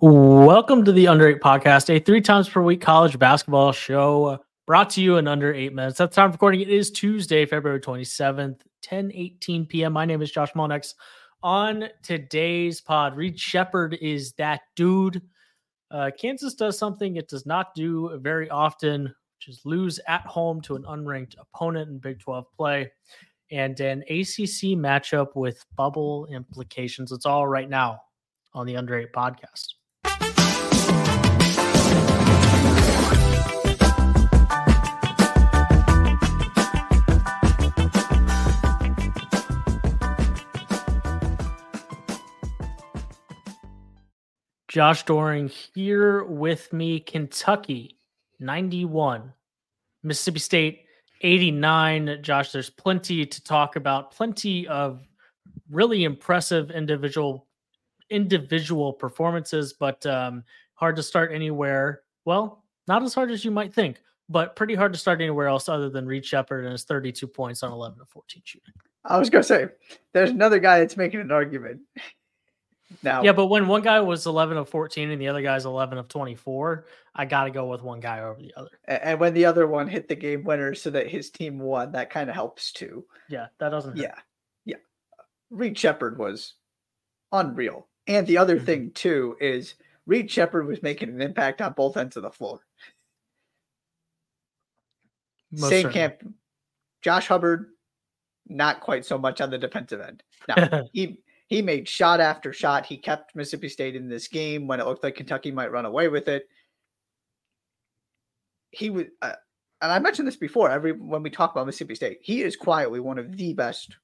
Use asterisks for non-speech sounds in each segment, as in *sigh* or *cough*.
Welcome to the Under Eight Podcast, a three times per week college basketball show brought to you in under eight minutes. That's time of recording. It is Tuesday, February 27th, 10 18 p.m. My name is Josh Molnex. On today's pod, Reed Sheppard is that dude. Uh, Kansas does something it does not do very often, which is lose at home to an unranked opponent in Big 12 play and an ACC matchup with bubble implications. It's all right now on the Under Eight podcast. Josh Doring here with me. Kentucky 91, Mississippi State 89. Josh, there's plenty to talk about, plenty of really impressive individual individual performances, but um, hard to start anywhere. Well, not as hard as you might think, but pretty hard to start anywhere else other than Reed Sheppard and his 32 points on 11 to 14 shooting. I was going to say, there's another guy that's making an argument. Now, yeah, but when one guy was 11 of 14 and the other guy's 11 of 24, I got to go with one guy over the other. And when the other one hit the game winner so that his team won, that kind of helps too. Yeah, that doesn't. Hurt. Yeah, yeah. Reed Sheppard was unreal. And the other mm-hmm. thing too is Reed Sheppard was making an impact on both ends of the floor. Most Same certainly. camp, Josh Hubbard, not quite so much on the defensive end. Now *laughs* he he made shot after shot. He kept Mississippi State in this game when it looked like Kentucky might run away with it. He was, uh, and I mentioned this before. Every when we talk about Mississippi State, he is quietly one of the best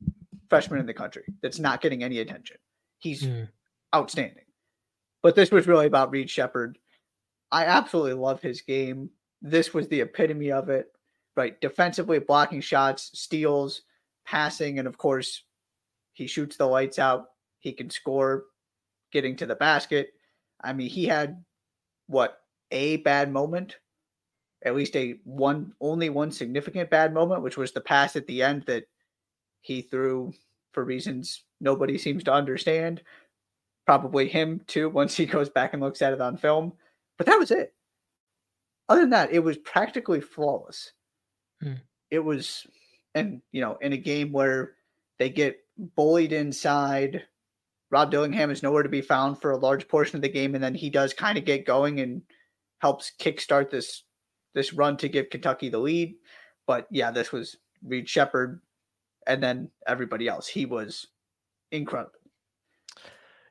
freshmen in the country. That's not getting any attention. He's mm. Outstanding. But this was really about Reed Sheppard. I absolutely love his game. This was the epitome of it. Right, defensively blocking shots, steals, passing, and of course, he shoots the lights out he can score getting to the basket. I mean, he had what a bad moment, at least a one only one significant bad moment, which was the pass at the end that he threw for reasons nobody seems to understand. Probably him too, once he goes back and looks at it on film. But that was it. Other than that, it was practically flawless. Hmm. It was, and you know, in a game where they get bullied inside, Rob Dillingham is nowhere to be found for a large portion of the game, and then he does kind of get going and helps kickstart this this run to give Kentucky the lead. But yeah, this was Reed Sheppard and then everybody else. He was incredible.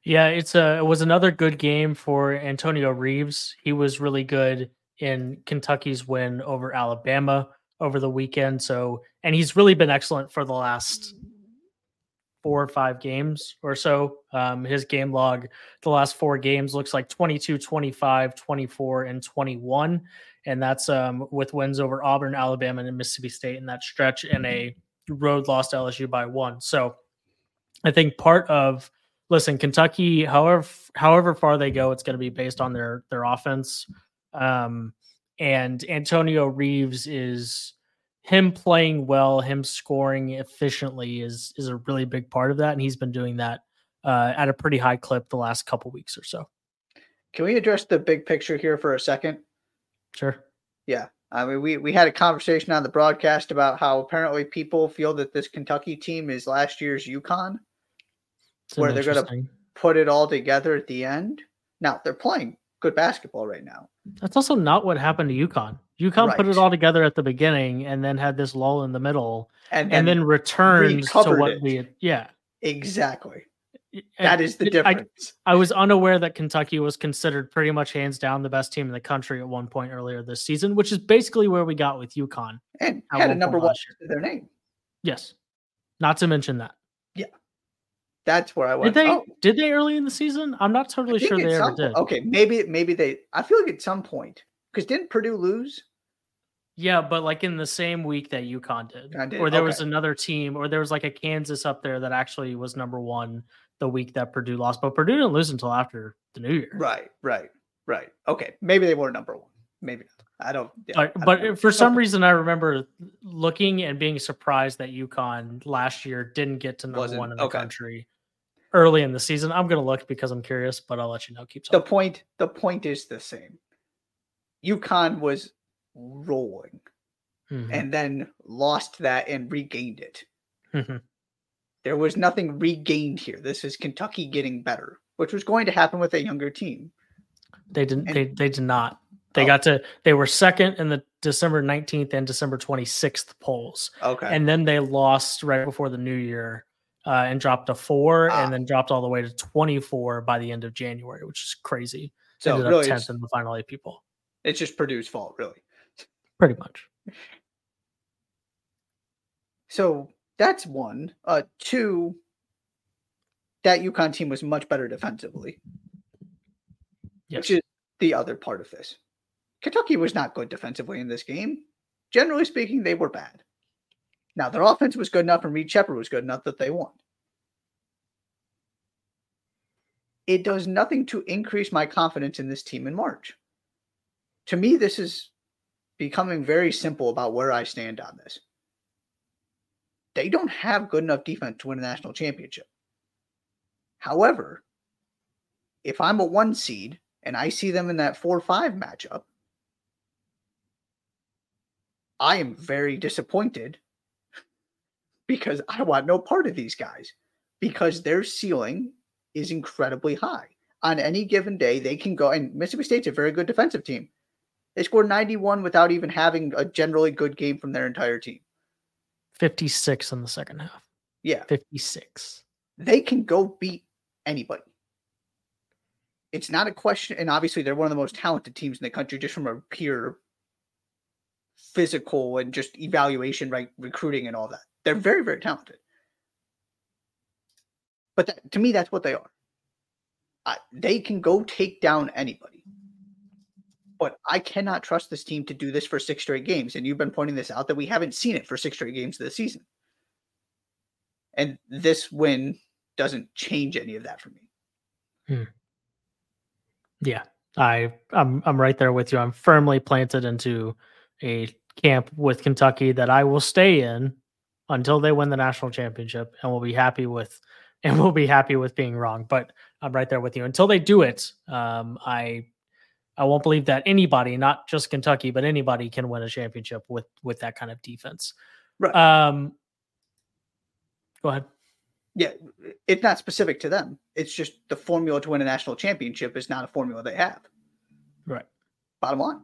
Yeah, it's a it was another good game for Antonio Reeves. He was really good in Kentucky's win over Alabama over the weekend. So, and he's really been excellent for the last four or five games or so. Um, his game log, the last four games looks like 22, 25, 24, and 21. And that's um, with wins over Auburn, Alabama, and Mississippi State in that stretch and a road loss to LSU by one. So I think part of listen, Kentucky, however however far they go, it's going to be based on their their offense. Um, and Antonio Reeves is him playing well, him scoring efficiently is is a really big part of that, and he's been doing that uh, at a pretty high clip the last couple weeks or so. Can we address the big picture here for a second? Sure. Yeah, I mean, we we had a conversation on the broadcast about how apparently people feel that this Kentucky team is last year's UConn, where they're going to put it all together at the end. Now they're playing good basketball right now. That's also not what happened to UConn. UConn right. put it all together at the beginning and then had this lull in the middle and, and, and then returned to what it. we had. Yeah. Exactly. That is the difference. I, I, was unaware that Kentucky was considered pretty much hands down the best team in the country at one point earlier this season, which is basically where we got with UConn. And had a number one to their name. Yes. Not to mention that. That's where I went. Did they oh. did they early in the season? I'm not totally sure they ever did. Okay, maybe maybe they I feel like at some point because didn't Purdue lose? Yeah, but like in the same week that UConn did, did. or there okay. was another team, or there was like a Kansas up there that actually was number one the week that Purdue lost, but Purdue didn't lose until after the New Year. Right, right, right. Okay, maybe they were number one. Maybe not. I don't. Yeah, but, I don't for some reason, I remember looking and being surprised that UConn last year didn't get to number Wasn't, one in the okay. country. early in the season. I'm going to look because I'm curious, but I'll let you know. Keep talking. the point. The point is the same. UConn was rolling, mm-hmm. and then lost that and regained it. Mm-hmm. There was nothing regained here. This is Kentucky getting better, which was going to happen with a younger team. They didn't. And, they they did not. They oh. got to. They were second in the December 19th and December 26th polls. Okay. And then they lost right before the new year uh, and dropped to four, ah. and then dropped all the way to 24 by the end of January, which is crazy. So ended really up 10th in the final eight people. It's just Purdue's fault, really. Pretty much. So that's one. Uh, two, that UConn team was much better defensively. Yes. Which is the other part of this. Kentucky was not good defensively in this game. Generally speaking, they were bad. Now, their offense was good enough and Reed Sheppard was good enough that they won. It does nothing to increase my confidence in this team in March. To me, this is becoming very simple about where I stand on this. They don't have good enough defense to win a national championship. However, if I'm a one seed and I see them in that 4 5 matchup, I am very disappointed because I want no part of these guys because their ceiling is incredibly high. On any given day, they can go, and Mississippi State's a very good defensive team. They scored 91 without even having a generally good game from their entire team. 56 in the second half. Yeah. 56. They can go beat anybody. It's not a question, and obviously they're one of the most talented teams in the country just from a pure physical and just evaluation, right? Recruiting and all that. They're very, very talented. But that, to me, that's what they are. Uh, they can go take down anybody. But I cannot trust this team to do this for six straight games. And you've been pointing this out that we haven't seen it for six straight games this season. And this win doesn't change any of that for me. Hmm. Yeah, I I'm I'm right there with you. I'm firmly planted into a camp with Kentucky that I will stay in until they win the national championship, and we'll be happy with *laughs* and we'll be happy with being wrong. But I'm right there with you. Until they do it, um, I I won't believe that anybody, not just Kentucky, but anybody can win a championship with with that kind of defense. Right. Um, go ahead. Yeah, it's not specific to them. It's just the formula to win a national championship is not a formula they have. Right. Bottom line.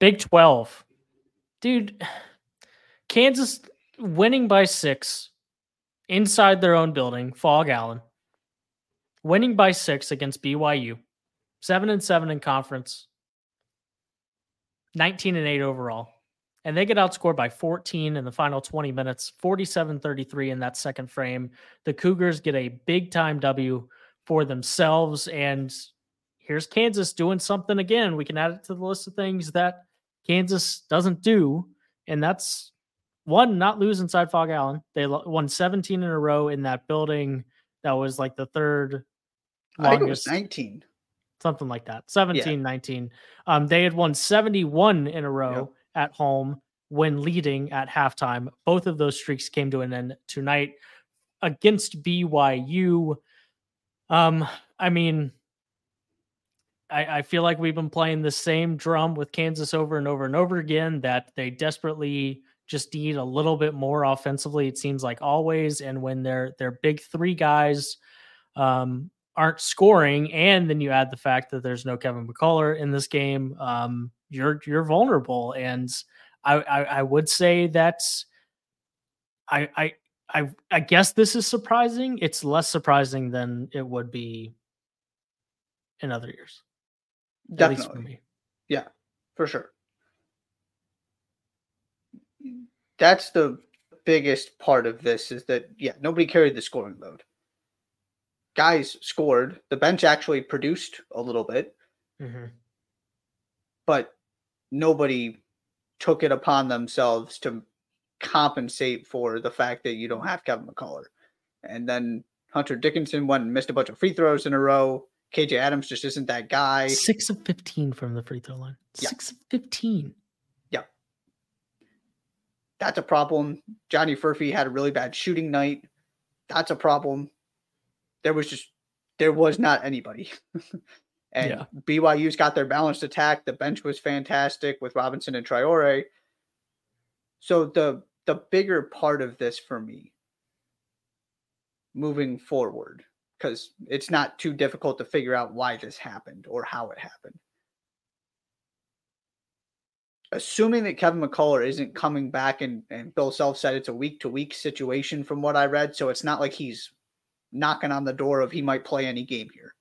Big 12. Dude, Kansas winning by six inside their own building, Phog Allen, winning by six against BYU, seven and seven in conference, 19 and eight overall. And they get outscored by 14 in the final 20 minutes, 47 33 in that second frame. The Cougars get a big time W for themselves. And here's Kansas doing something again. We can add it to the list of things that Kansas doesn't do. And that's one, not lose inside Phog Allen. They won 17 in a row in that building. That was like the third longest. 19. Something like that. 17, yeah. 19. Um, they had won 71 in a row yep. at home when leading at halftime. Both of those streaks came to an end tonight against BYU. Um, I mean, I, I, feel like we've been playing the same drum with Kansas over and over and over again that they desperately just need a little bit more offensively. It seems like always, and when their their big three guys um, aren't scoring, and then you add the fact that there's no Kevin McCullar in this game, um, you're you're vulnerable. And I, I, I would say that's I I I I guess this is surprising. It's less surprising than it would be in other years. Definitely. Yeah, for sure. That's the biggest part of this is that yeah, nobody carried the scoring load. Guys scored. The bench actually produced a little bit, mm-hmm. but nobody took it upon themselves to compensate for the fact that you don't have Kevin McCullar. And then Hunter Dickinson went and missed a bunch of free throws in a row. KJ Adams just isn't that guy. Six of 15 from the free throw line. Yeah. Six of 15. Yeah. That's a problem. Johnny Furphy had a really bad shooting night. that's a problem. There was just there was not anybody. *laughs* and yeah. BYU's got their balanced attack. The bench was fantastic with Robinson and Traore. So the the bigger part of this for me moving forward because it's not too difficult to figure out why this happened or how it happened. Assuming that Kevin McCullar isn't coming back and, and Bill Self said it's a week to week situation from what I read. So it's not like he's knocking on the door of he might play any game here.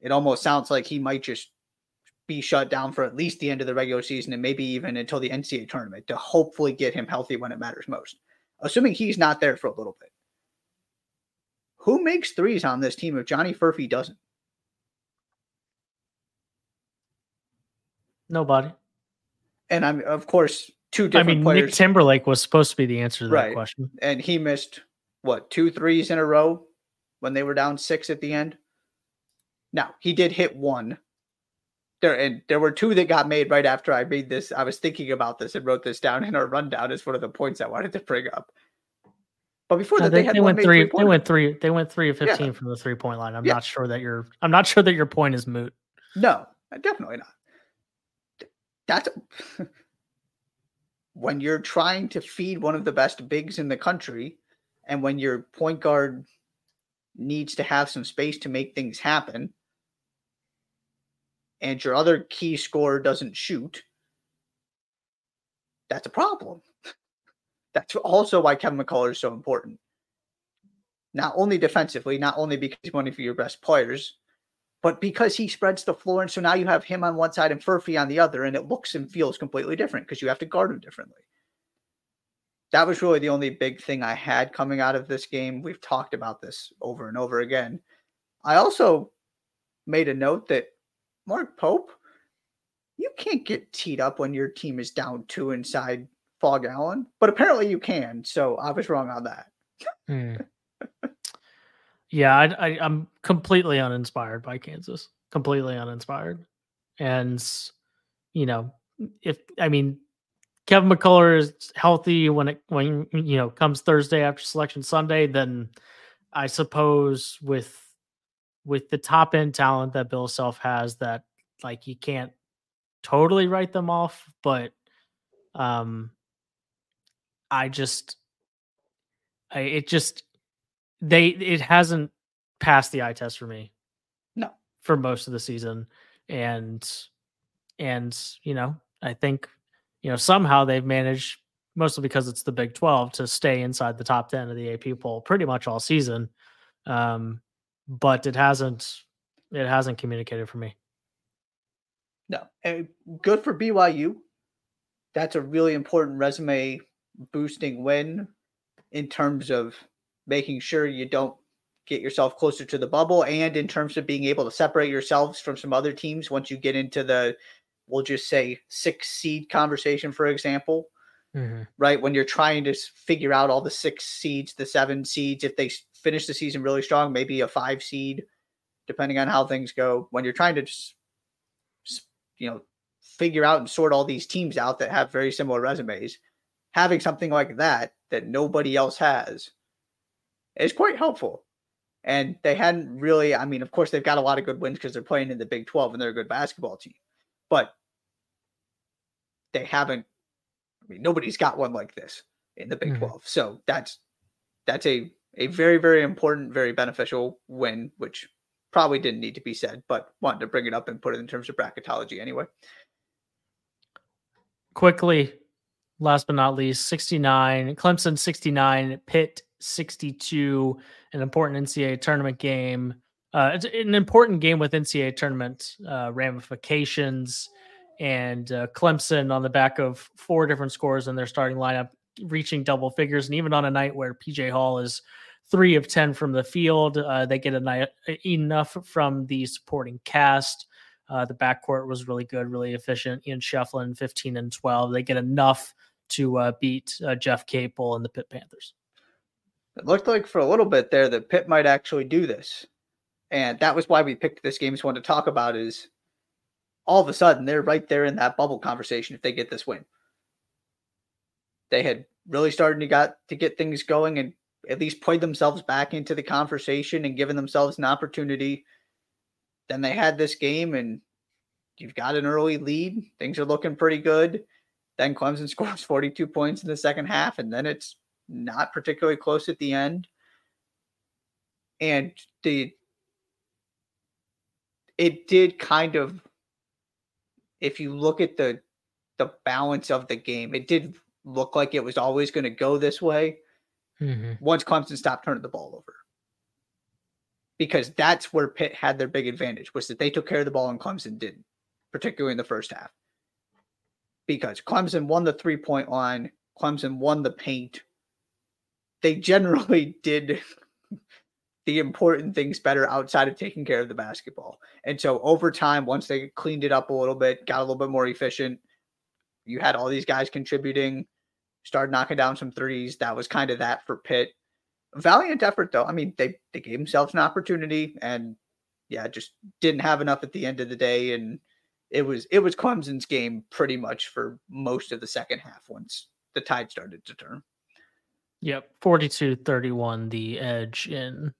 It almost sounds like he might just be shut down for at least the end of the regular season and maybe even until the NCAA tournament to hopefully get him healthy when it matters most. Assuming he's not there for a little bit. Who makes threes on this team if Johnny Furphy doesn't? Nobody. And I'm of course two different I mean, players. Nick Timberlake was supposed to be the answer to right. that question. And he missed what two threes in a row when they were down six at the end. Now he did hit one. There and there were two that got made right after I made this. I was thinking about this and wrote this down in our rundown as one of the points I wanted to bring up. But before that, they, they, had they went three. They went three. They went three of fifteen yeah. from the three point line. I'm yeah. not sure that your. I'm not sure that your point is moot. No, uh, definitely not. That's *laughs* when you're trying to feed one of the best bigs in the country, and when your point guard needs to have some space to make things happen, and your other key scorer doesn't shoot. That's a problem. That's also why Kevin McCullar is so important. Not only defensively, not only because he's one of your best players, but because he spreads the floor. And so now you have him on one side and Furphy on the other, and it looks and feels completely different because you have to guard him differently. That was really the only big thing I had coming out of this game. We've talked about this over and over again. I also made a note that Mark Pope, you can't get teed up when your team is down two inside Phog Allen, but apparently you can. So I was wrong on that. Hmm. *laughs* yeah, I, I, I'm completely uninspired by Kansas. Completely uninspired, and you know, if I mean, Kevin McCullar is healthy when it when you know comes Thursday after selection Sunday, then I suppose with with the top end talent that Bill Self has, that like you can't totally write them off, but um I just, I, it just, they, it hasn't passed the eye test for me. No. For most of the season. And, and, you know, I think, you know, somehow they've managed, mostly because it's the Big 12, to stay inside the top 10 of the AP poll pretty much all season. Um, but it hasn't, it hasn't communicated for me. No, and good for BYU. That's a really important resume boosting win in terms of making sure you don't get yourself closer to the bubble and in terms of being able to separate yourselves from some other teams once you get into the we'll just say six seed conversation for example. Mm-hmm. right? When you're trying to figure out all the six seeds the seven seeds if they finish the season really strong maybe a five seed depending on how things go. When you're trying to just you know figure out and sort all these teams out that have very similar resumes having something like that that nobody else has is quite helpful. And they hadn't really, I mean, of course, they've got a lot of good wins because they're playing in the Big 12 and they're a good basketball team. But they haven't, I mean, nobody's got one like this in the Big mm-hmm. 12. So that's that's a a very, very important, very beneficial win, which probably didn't need to be said, but wanted to bring it up and put it in terms of bracketology anyway. Quickly, last but not least, 69, Clemson 69, Pitt 62, an important NCAA tournament game. Uh, it's an important game with NCAA tournament uh, ramifications. And uh, Clemson on the back of four different scores in their starting lineup, reaching double figures. And even on a night where PJ Hall is three of 10 from the field, uh, they get a night, enough from the supporting cast. Uh, the backcourt was really good, really efficient. Ian Schieffelin, 15 and 12. They get enough to uh, beat uh, Jeff Capel and the Pitt Panthers. It looked like for a little bit there that Pitt might actually do this. And that was why we picked this game as one to talk about is all of a sudden they're right there in that bubble conversation if they get this win. They had really started to got to get things going and at least played themselves back into the conversation and given themselves an opportunity. Then they had this game, and you've got an early lead. Things are looking pretty good. Then Clemson *laughs* scores 42 points in the second half, and then it's not particularly close at the end. And the it did kind of if you look at the the balance of the game, it did look like it was always going to go this way mm-hmm. once Clemson stopped turning the ball over. Because that's where Pitt had their big advantage was that they took care of the ball and Clemson didn't, particularly in the first half. Because Clemson won the three point line, Clemson won the paint. They generally *laughs* did the important things better outside of taking care of the basketball. And so over time, once they cleaned it up a little bit, got a little bit more efficient, you had all these guys contributing, started knocking down some threes. That was kind of that for Pitt. Valiant effort though. I mean, they they gave themselves an opportunity and yeah, just didn't have enough at the end of the day. And it was it was Clemson's game pretty much for most of the second half once the tide started to turn. Yep. 42 31, the edge in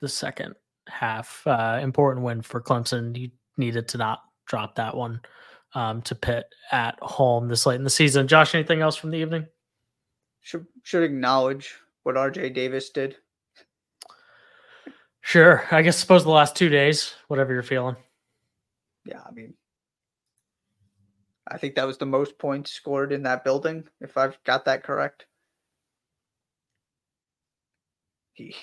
the second half. Uh, important win for Clemson. You needed to not drop that one um, to Pitt at home this late in the season. Josh, anything else from the evening? Should should acknowledge what RJ Davis did. Sure. I guess suppose the last two days, whatever you're feeling. Yeah, I mean, I think that was the most points scored in that building, if I've got that correct. He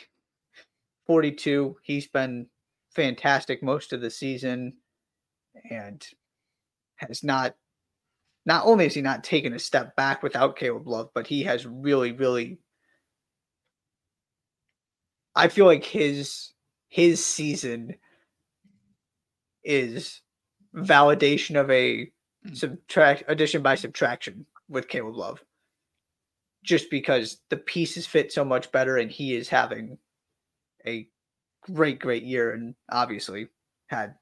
42. He's been fantastic most of the season and has not not only has he not taken a step back without Caleb Love, but he has really, really I feel like his his season is validation of a hmm. subtract addition by subtraction with Caleb Love. Just because the pieces fit so much better and he is having a great, great year and obviously had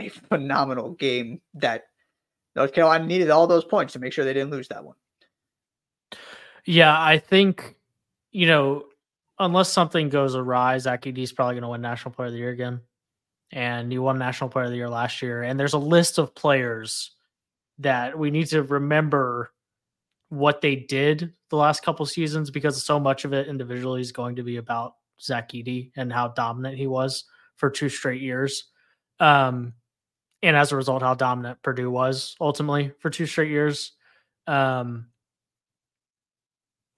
a phenomenal game that North Carolina needed all those points to make sure they didn't lose that one. Yeah, I think, you know, unless something goes awry, Zach is probably going to win National Player of the Year again. And he won National Player of the Year last year. And there's a list of players that we need to remember what they did the last couple seasons because so much of it individually is going to be about Zach Edey and how dominant he was for two straight years. Um, and as a result, how dominant Purdue was ultimately for two straight years. Um,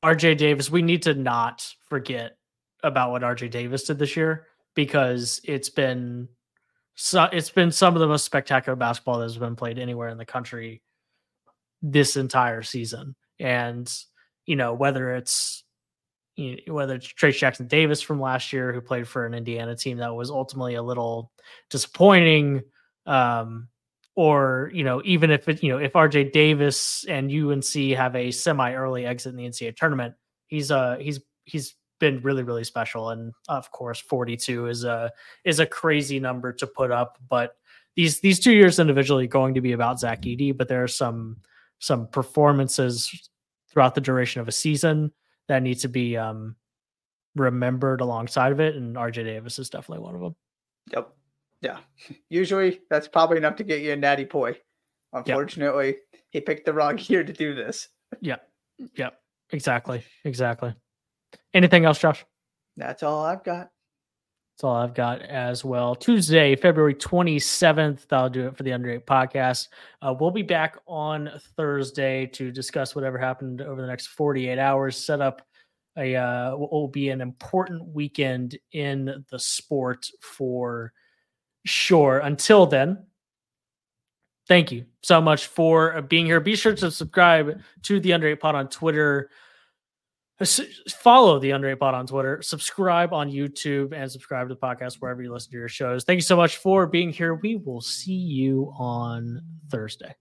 RJ Davis, we need to not forget about what RJ Davis did this year because it's been so, it's been some of the most spectacular basketball that has been played anywhere in the country this entire season. And you know whether it's you know, whether it's Trayce Jackson Davis from last year who played for an Indiana team that was ultimately a little disappointing, um, or you know even if it you know if RJ Davis and UNC have a semi early exit in the NCAA tournament, he's uh he's he's been really really special, and of course 42 is a is a crazy number to put up, but these these two years individually going to be about Zach Edey, but there are some some performances throughout the duration of a season that needs to be um, remembered alongside of it. And RJ Davis is definitely one of them. Yep. Yeah. Usually that's probably enough to get you a natty poi. Unfortunately, yep. he picked the wrong *laughs* year to do this. Yeah. Yep. Exactly. Exactly. Anything else, Josh? That's all I've got. That's all I've got as well. Tuesday, February 27th, that'll do it for the Under 8 podcast. Uh, we'll be back on Thursday to discuss whatever happened over the next 48 hours, set up a uh, will be an important weekend in the sport for sure. Until then, thank you so much for uh, being here. Be sure to subscribe to the Under 8 Pod on Twitter uh, follow the Under 8 Pod on Twitter, subscribe on YouTube, and subscribe to the podcast wherever you listen to your shows. Thank you so much for being here. We will see you on Thursday.